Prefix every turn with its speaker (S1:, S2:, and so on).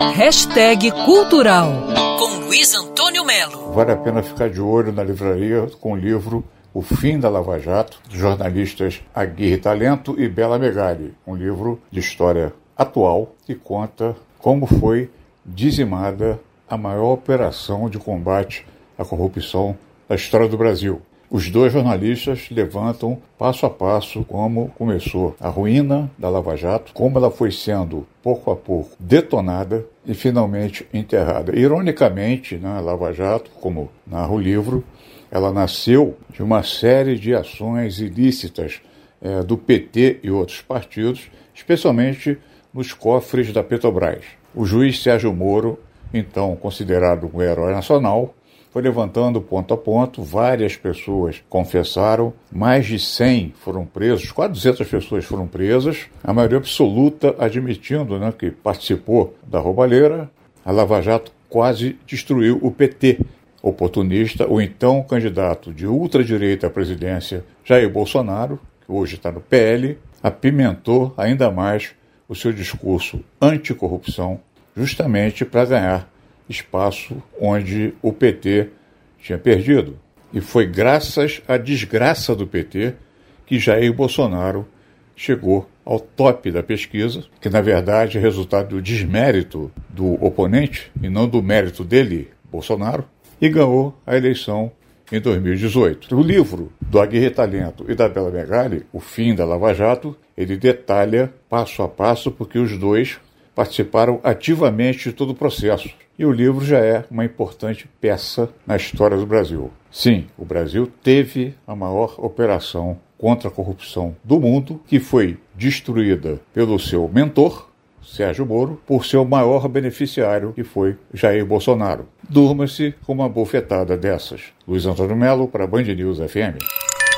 S1: Hashtag Cultural com Luiz Antônio Melo.
S2: Vale a pena ficar de olho na livraria com o livro O Fim da Lava Jato, dos jornalistas Aguirre Talento e Bela Megali, um livro de história atual que conta como foi dizimada a maior operação de combate à corrupção da história do Brasil. Os dois jornalistas levantam passo a passo como começou a ruína da Lava Jato, como ela foi sendo pouco a pouco detonada e finalmente enterrada. Ironicamente, né, a Lava Jato, como narra o livro, ela nasceu de uma série de ações ilícitas é, do PT e outros partidos, especialmente nos cofres da Petrobras. O juiz Sérgio Moro, então considerado um herói nacional, foi levantando ponto a ponto, várias pessoas confessaram, mais de 100 foram presos, quase 200 pessoas foram presas, a maioria absoluta admitindo né, que participou da roubalheira. A Lava Jato quase destruiu o PT, oportunista, o então candidato de ultradireita à presidência, Jair Bolsonaro, que hoje está no PL, apimentou ainda mais o seu discurso anticorrupção, justamente para ganhar espaço onde o PT tinha perdido. E foi graças à desgraça do PT que Jair Bolsonaro chegou ao top da pesquisa, que na verdade é resultado do desmérito do oponente e não do mérito dele, Bolsonaro, e ganhou a eleição em 2018. O livro do Aguirre Talento e da Bela Megali, O Fim da Lava Jato, ele detalha passo a passo porque os dois participaram ativamente de todo o processo. E o livro já é uma importante peça na história do Brasil. Sim, o Brasil teve a maior operação contra a corrupção do mundo, que foi destruída pelo seu mentor, Sérgio Moro, por seu maior beneficiário, que foi Jair Bolsonaro. Durma-se com uma bofetada dessas. Luiz Antônio Melo para Band News FM.